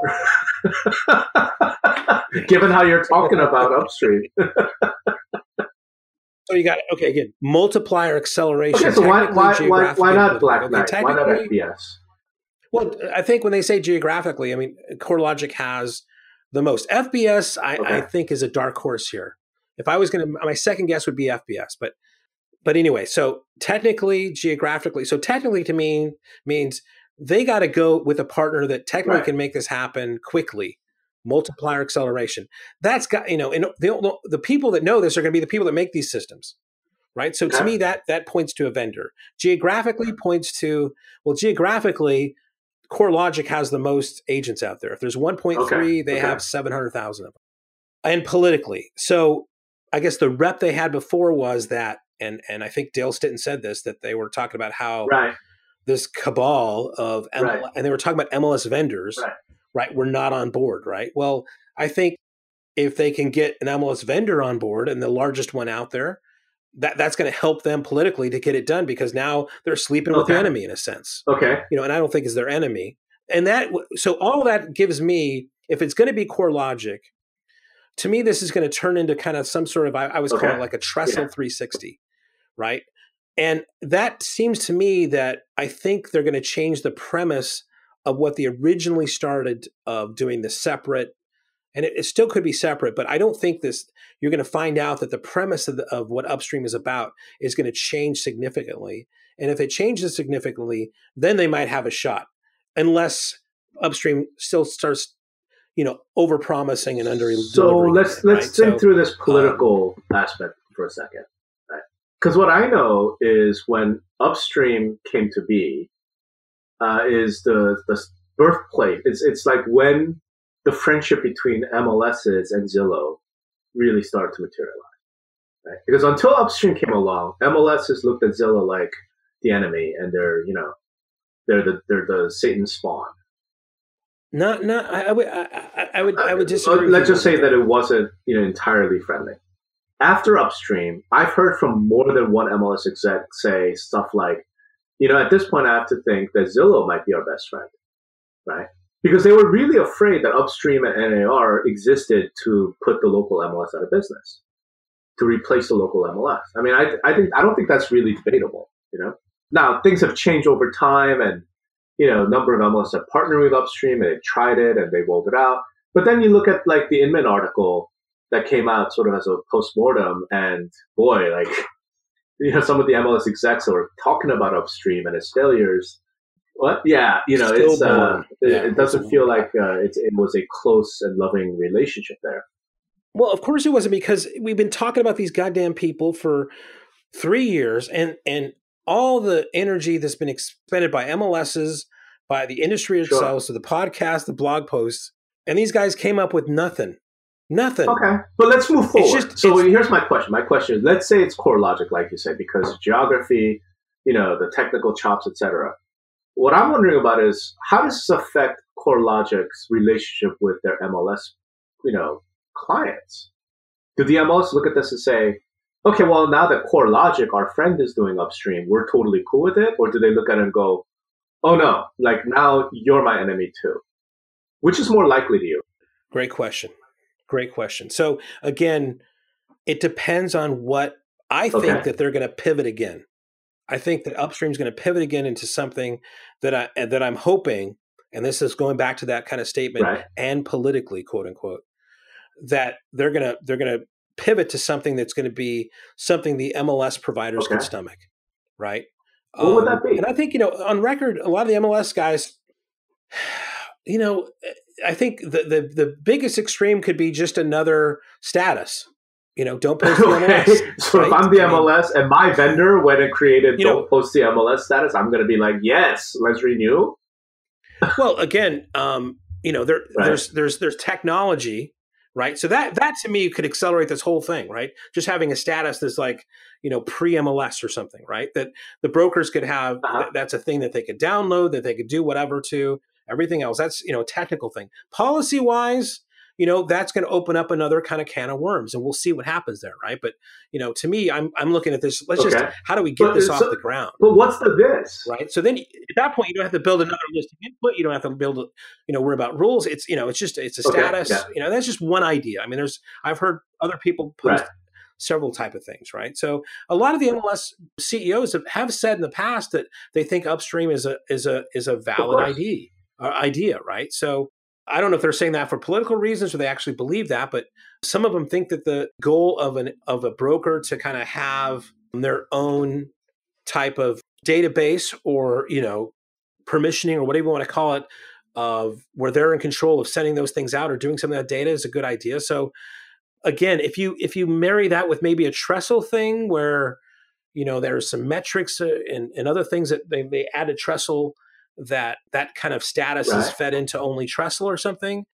Given how you're talking about upstream. So you got okay again. Multiplier acceleration. Okay, so why why why, why not. Black Okay, Knight? Why not FBS? Well, I think when they say geographically, I mean CoreLogic has the most. FBS, I, I think, is a dark horse here. If I was going to, my second guess would be FBS, but but anyway. So technically, geographically, so technically to me means they got to go with a partner that technically Right. can make this happen quickly. Multiplier acceleration. That's got you know, and the the people that know this are going to be the people that make these systems. Right. So to me, that that points to a vendor. Geographically points to well, geographically, CoreLogic has the most agents out there. If there's 1.3, Okay, they okay. have 700,000 of them. And politically, so I guess the rep they had before was that, and and I think Dale Stinton said this that they were talking about how Right. this cabal of ML, Right. and they were talking about MLS vendors, Right. right. We're not on board, right? Well, I think if they can get an MLS vendor on board and the largest one out there, that that's going to help them politically to get it done because now they're sleeping with the enemy in a sense Okay. you know, and I don't think is their enemy. And that, so all that gives me, if it's going to be CoreLogic, to me, this is going to turn into kind of some sort of, I, I was calling it like a trestle Yeah. 360, right? And that seems to me that I think they're going to change the premise of what they originally started of doing the separate, and it, it still could be separate, but I don't think this, you're going to find out that the premise of, the, of what upstream is about is going to change significantly. And if it changes significantly, then they might have a shot, unless upstream still starts, you know, over promising and under. So let's let's think through this um, political aspect for a second. Because what I know is when upstream came to be, uh, is the the birthplace. It's it's like when the friendship between MLSs and Zillow really started to materialize. Right? Because until upstream came along, MLSs looked at Zillow like the enemy, and they're you know they're the they're the Satan spawn. Not, not. I, I would, I, I- would, I would Uh, disagree. Let's just say that it wasn't you know entirely friendly. After upstream, I've heard from more than one MLS exec say stuff like, you know, at this point, I have to think that Zillow might be our best friend, right? Because they were really afraid that upstream and NAR existed to put the local MLS out of business, to replace the local MLS. I mean, I, I think I don't think that's really debatable. You know, now things have changed over time, and you know, a number of MLS have partnered with upstream and they tried it and they rolled it out. But then you look at like the Inman article that came out sort of as a postmortem, and boy, like you know, some of the MLS execs were talking about upstream and its failures. What? Yeah, you know, Still it's uh, born. it, it doesn't feel like uh, it's, it was a close and loving relationship there. Well, of course it wasn't because we've been talking about these goddamn people for three years, and and all the energy that's been expended by MLSs, by the industry Sure. itself, so the podcast, the blog posts, and these guys came up with nothing, nothing. Okay, but let's move forward. just- so here's my question. My question is: Let's say it's CoreLogic, like you said, because geography, you know, the technical chops, etc. What I'm wondering about is how does this affect CoreLogic's relationship with their MLS, you know, clients? Do the MLS look at this and say, "Okay, well, now that CoreLogic, our friend is doing upstream, we're totally cool with it," or do they look at it and go, "Oh no, like now you're my enemy too"? Which is more likely to you? Great question. Great question. So again, it depends on what I think Okay. that they're going to pivot again. I think that upstream is going to pivot again into something that I that I'm hoping, and this is going back to that kind of statement, Right. and politically, quote unquote, that they're gonna they're gonna pivot to something that's going to be something the MLS providers can stomach, right? Um, What would that be? And I think you know on record, a lot of the MLS guys, you know, I think the the the biggest extreme could be just another status. You know, don't post the. MLS. So if? I'm the MLS and my vendor, when it created You don't know- post the MLS status, I'm going to be like, yes, let's renew. well, again, um, you know, there, Right. there's there's there's technology right? So that that to me could accelerate this whole thing, right? Just having a status that's like you know pre MLS or something, right? That the brokers could have. Uh-huh. That's a thing that they could download, that they could do whatever to. Everything else, that's you know a technical thing. Policy wise, you know that's going to open up another kind of can of worms, and we'll see what happens there, right? But you know, to me, I'm I'm looking at this. Let's just how do we get But this so- off the ground? But what's the this? right? So then at that point, you don't have to build another list of input. You don't have to build, you know, worry about rules. It's you know, it's just it's a Okay, status. yeah. You know, that's just one idea. I mean, there's I've heard other people post Right. several type of things, right? So a lot of the MLS CEOs have, have said in the past that they think upstream is a is a is a valid course. Idea right? So. I don't know if they're saying that for political reasons or they actually believe that, but some of them think that the goal of an of a broker to kind of have their own type of database or you know permissioning or whatever you want to call it of where they're in control of sending those things out or doing some of that data is a good idea so again if you if you marry that with maybe a trestle thing where you know there's some metrics uh, and, and other things that they, they added trestle that that kind of status is fed into only trestle or something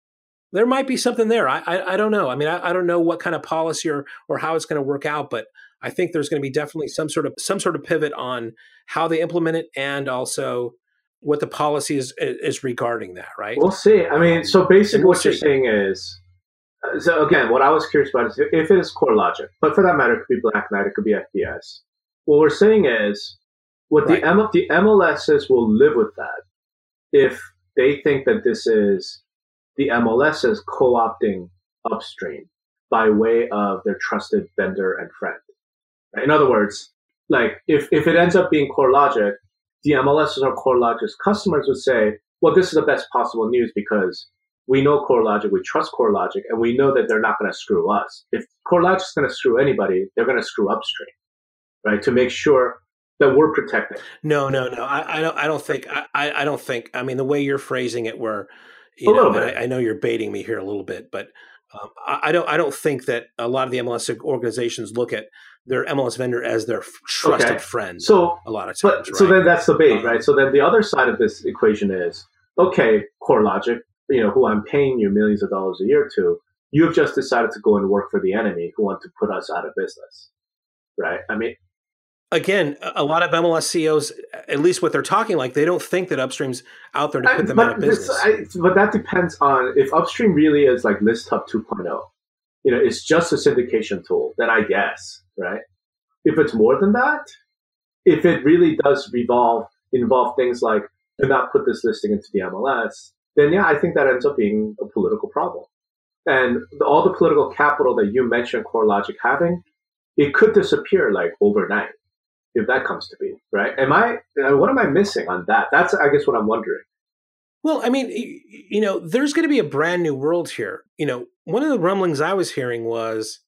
there might be something there i i, I don't know i mean I, I don't know what kind of policy or or how it's going to work out but I think there's going to be definitely some sort of some sort of pivot on how they implement it and also what the policy is is regarding that, right? We'll see. I mean, so basically, we'll what you're saying is, uh, so again, what I was curious about is if it is CoreLogic, but for that matter, it could be Black Knight, it could be FBS. What we're saying is, what Right. the M- the MLSs will live with that if they think that this is the MLSs co-opting upstream by way of their trusted vendor and friend. In other words, like if, if it ends up being CoreLogic, the MLSs or CoreLogic's customers would say, well, this is the best possible news because we know CoreLogic, we trust CoreLogic, and we know that they're not going to screw us. If CoreLogic's going to screw anybody, they're going to screw upstream, right? To make sure that we're protected. No, no, no. I, I don't. I don't think. I, I don't think. I mean, the way you're phrasing it, where you A know. I, I know you're baiting me here a little bit, but um, I, I don't. I don't think that a lot of the MLS organizations look at their MLS vendor as their trusted Okay. friend. So a lot of But times, so then that's the bait, Um, right? So then the other side of this equation is okay, CoreLogic, you know, who I'm paying you millions of dollars a year to, you've just decided to go and work for the enemy who want to put us out of business, right? I mean, Again, a lot of MLS CEOs, at least what they're talking like, they don't think that upstream's out there to put I- them out of this- business. I, but that depends on if upstream really is like ListHub 2.0. You know, it's just a syndication tool. Then I guess, right? If it's more than that, if it really does revolve involve things like do not put this listing into the MLS, then yeah, I think that ends up being a political problem. And the, all the political capital that you mentioned CoreLogic having, it could disappear like overnight if that comes to be, right? Am I? uh, What am I missing on that? That's I guess what I'm wondering. Well, I mean, you know, there's going to be a brand new world here. You know, one of the rumblings I was hearing was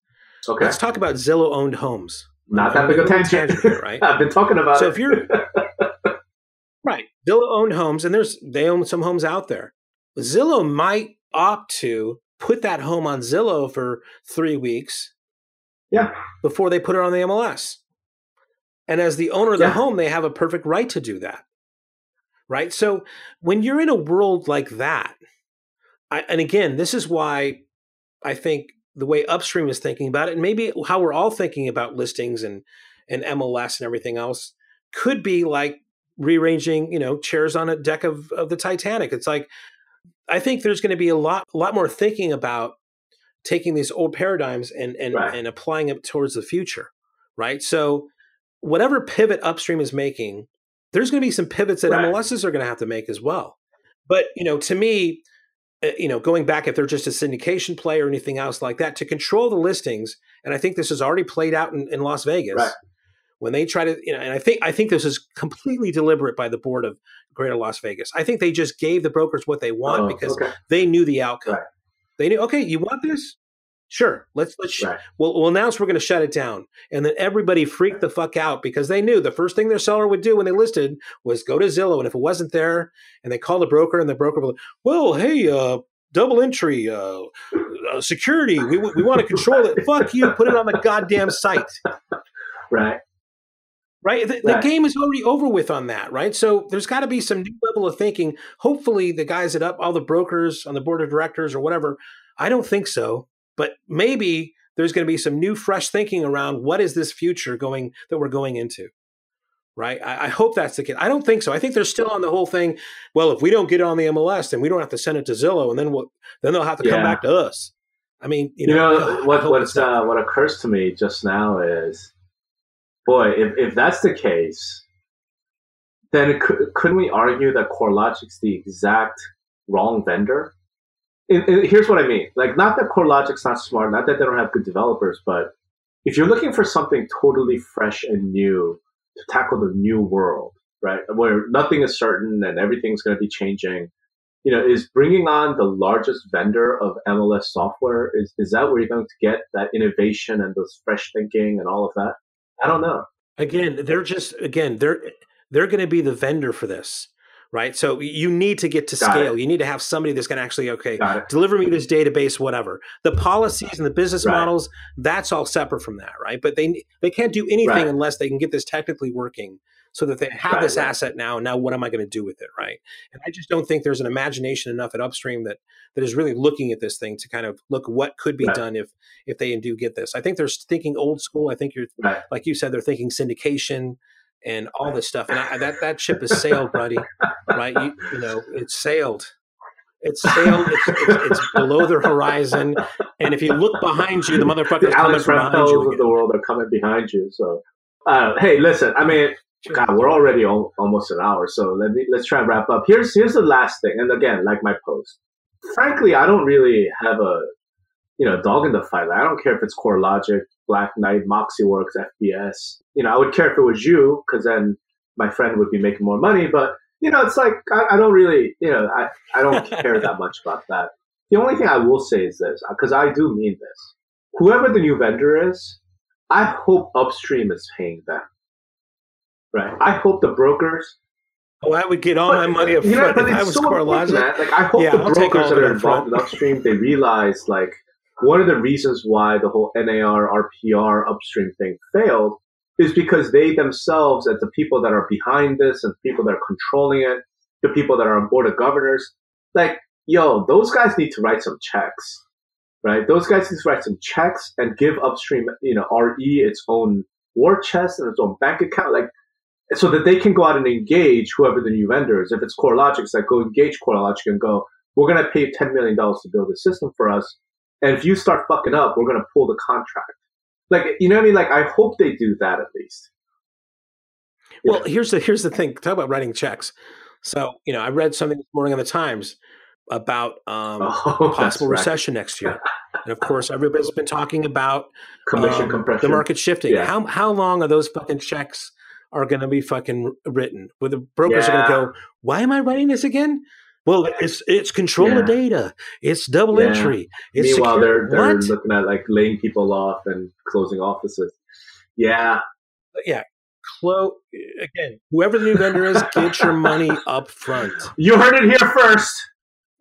Okay. let's talk about Zillow owned homes. Not that big a tangent, here, right? I've been talking about So it. if you're right, Zillow owned homes, and there's they own some homes out there. Zillow might opt to put that home on Zillow for three weeks yeah, before they put it on the MLS. And as the owner of the Yeah. home, they have a perfect right to do that. Right. So when you're in a world like that, I, and again, this is why I think the way Upstream is thinking about it, and maybe how we're all thinking about listings and, and MLS and everything else, could be like rearranging, you know, chairs on a deck of, of the Titanic. It's like, I think there's going to be a lot, a lot more thinking about taking these old paradigms and and, Right. and applying it towards the future, right? So whatever pivot upstream is making, there's going to be some pivots that Right. MLSs are going to have to make as well. But you know, to me, uh, you know, going back if they're just a syndication play or anything else like that, to control the listings, and I think this has already played out in, in Las Vegas Right. when they try to, you know, and I think I think this is completely deliberate by the board of Greater Las Vegas. I think they just gave the brokers what they want Oh, because okay. they knew the outcome. Right. They knew, okay, you want this? Sure, let's let's sh- Right. we'll, we'll announce we're going to shut it down, and then everybody freaked the fuck out because they knew the first thing their seller would do when they listed was go to Zillow, and if it wasn't there, and they called the broker, and the broker would, well, hey, uh, double entry, uh, uh, security, we we want to control it. Fuck you, put it on the goddamn site Right. right? The, Right. the game is already over with on that, right? So there's got to be some new level of thinking. Hopefully, the guys that up, all the brokers on the board of directors or whatever, I don't think so. But maybe there's going to be some new, fresh thinking around what is this future going that we're going into. Right. I, I hope that's the case. I don't think so. I think they're still on the whole thing. Well, if we don't get it on the MLS, then we don't have to send it to Zillow, and then we'll, then they'll have to yeah. come back to us. I mean, you, you know, know what what's uh, what occurs to me just now is, boy, if if that's the case, then could, couldn't we argue that CoreLogic's the exact wrong vendor? And, and here's what I mean: like, not that CoreLogic's not smart, not that they don't have good developers, but if you're looking for something totally fresh and new to tackle the new world, right, where nothing is certain and everything's going to be changing, you know, is bringing on the largest vendor of MLS software is is that where you're going to get that innovation and those fresh thinking and all of that? I don't know. Again, they're just again they're they're going to be the vendor for this right? So you need to get to Got scale. It. You need to have somebody that's going to actually, okay, deliver me this database, whatever. The policies and the business right. models, that's all separate from that, right? But they they can't do anything right. unless they can get this technically working so that they have right, this asset now. Now, what am I going to do with it, right? And I just don't think there's an imagination enough at upstream that that is really looking at this thing to kind of look what could be done if if they do get this. I think they're thinking old school. I think you're like you said, they're thinking syndication and all this stuff. And I, that that ship has sailed, buddy. Right? You, you know, it's sailed. It's sailed. It's, it's, it's, below the horizon. And if you look behind you, the motherfuckers the coming behind you. of the world are coming behind you. So, uh, hey, listen. I mean, God, we're already al- almost an hour, so let me let's try and wrap up. Here's here's the last thing, and again, like my post. Frankly, I don't really have a you know dog in the fight. I don't care if it's CoreLogic, Black Knight, MoxieWorks, FBS. You know, I would care if it was you, because then my friend would be making more money. But you know, it's like I, I don't really, you know, I I don't care that much about that. The only thing I will say is this, because I do mean this. Whoever the new vendor is, I hope upstream is paying them Right. I hope the brokers. Oh, I would get all but, my money up front know, if I was so. Like, I hope yeah, the I'll brokers that are involved in upstream they realize like one of the reasons why the whole NAR RPR upstream thing failed is because they themselves, as the people that are behind this and people that are controlling it, the people that are on board of governors, like yo, those guys need to write some checks, right? Those guys need to write some checks and give upstream, you know, RE its own war chest and its own bank account. Like so that they can go out and engage whoever the new vendor is. If it's CoreLogic, it's like go engage CoreLogic and go, we're going to pay $10 million to build a system for us. And if you start fucking up, we're going to pull the contract. Like, you know what I mean? Like, I hope they do that at least. Well, here's the here's the thing. Talk about writing checks. So, you know, I read something this morning on the Times about um, oh, possible right. recession next year, and of course, everybody's been talking about commission um, compression, the market shifting. Yeah. How how long are those fucking checks are going to be fucking written. Where the brokers yeah. are going to go, why am I writing this again? Well, it's it's control yeah. of data. It's double yeah. entry. It's Meanwhile, secure. they're they're what? looking at like laying people off and closing offices. Yeah, yeah. Clo- again, whoever the new vendor is, get your money up front. You heard it here first.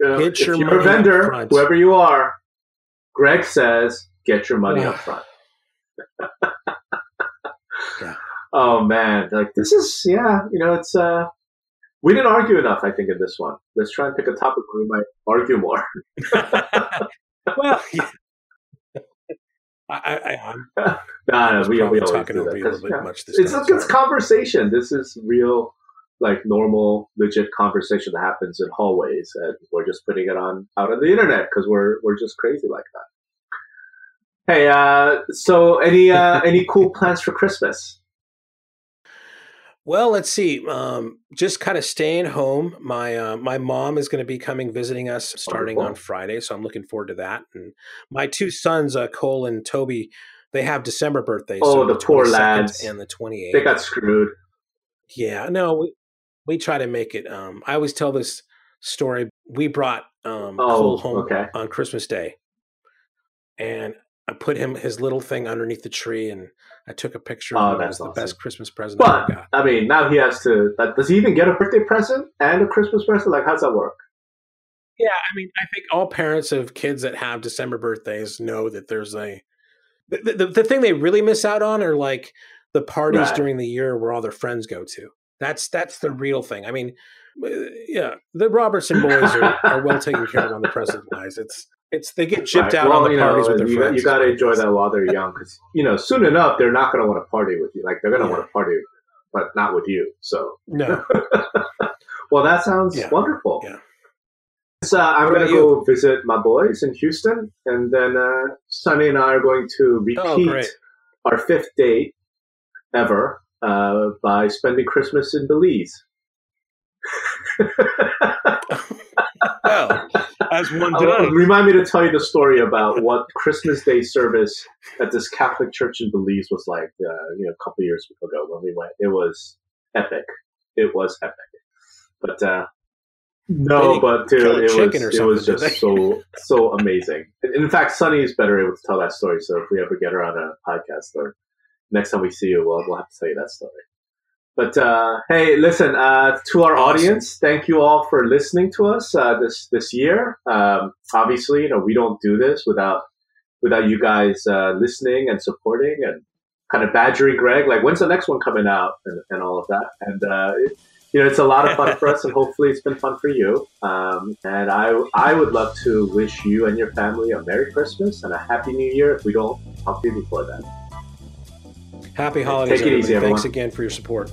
Uh, get your money vendor, whoever you are. Greg says, get your money up front. yeah oh man, like this is yeah, you know, it's uh we didn't argue enough, I think, in this one. Let's try and pick a topic where we might argue more. well, yeah. I, I, am nah, no, we, we always talking do that. Yeah, it's, it's conversation. This is real, like normal, legit conversation that happens in hallways, and we're just putting it on out on the internet because we're we're just crazy like that. Hey, uh, so any uh, any cool plans for Christmas? Well, let's see. Um, just kind of staying home. My uh, my mom is going to be coming visiting us starting Wonderful. on Friday, so I'm looking forward to that. And my two sons, uh, Cole and Toby, they have December birthdays. Oh, so the, the poor lads! And the 28th. They got screwed. Yeah, no, we, we try to make it. Um, I always tell this story. We brought um, oh, Cole home okay. on Christmas Day, and I put him his little thing underneath the tree, and I took a picture. Oh, that's awesome. the best Christmas present but, I got. I mean, now he has to. Does he even get a birthday present and a Christmas present? Like, how's that work? Yeah, I mean, I think all parents of kids that have December birthdays know that there's a. The, the, the thing they really miss out on are like the parties right. during the year where all their friends go to. That's that's the real thing. I mean, uh, yeah, the Robertson boys are, are well taken care of on the present wise. It's It's they get chipped right. out well, on the parties know, with their you, friends. You got to enjoy that while they're young, because you know soon enough they're not going to want to party with you. Like they're going to yeah. want to party, but not with you. So no. well, that sounds yeah. wonderful. Yeah. So I'm going to go visit my boys in Houston, and then uh, Sunny and I are going to oh, repeat oh, our fifth date ever uh, by spending Christmas in Belize. well, as one does. Remind me to tell you the story about what Christmas Day service at this Catholic church in Belize was like. Uh, you know, a couple years ago when we went, it was epic. It was epic. But uh, no, but dude, it was it was just so so amazing. In fact, Sunny is better able to tell that story. So if we ever get her on a podcast or next time we see you, we'll we'll have to tell you that story. But uh, hey, listen uh, to our awesome. audience. Thank you all for listening to us uh, this this year. Um, obviously, you know we don't do this without without you guys uh, listening and supporting and kind of badgering Greg. Like, when's the next one coming out and, and all of that. And uh, it, you know, it's a lot of fun for us, and hopefully, it's been fun for you. Um, and I I would love to wish you and your family a Merry Christmas and a Happy New Year. If we don't talk to you before then. Happy holidays. Take it everybody. easy, everyone. Thanks again for your support.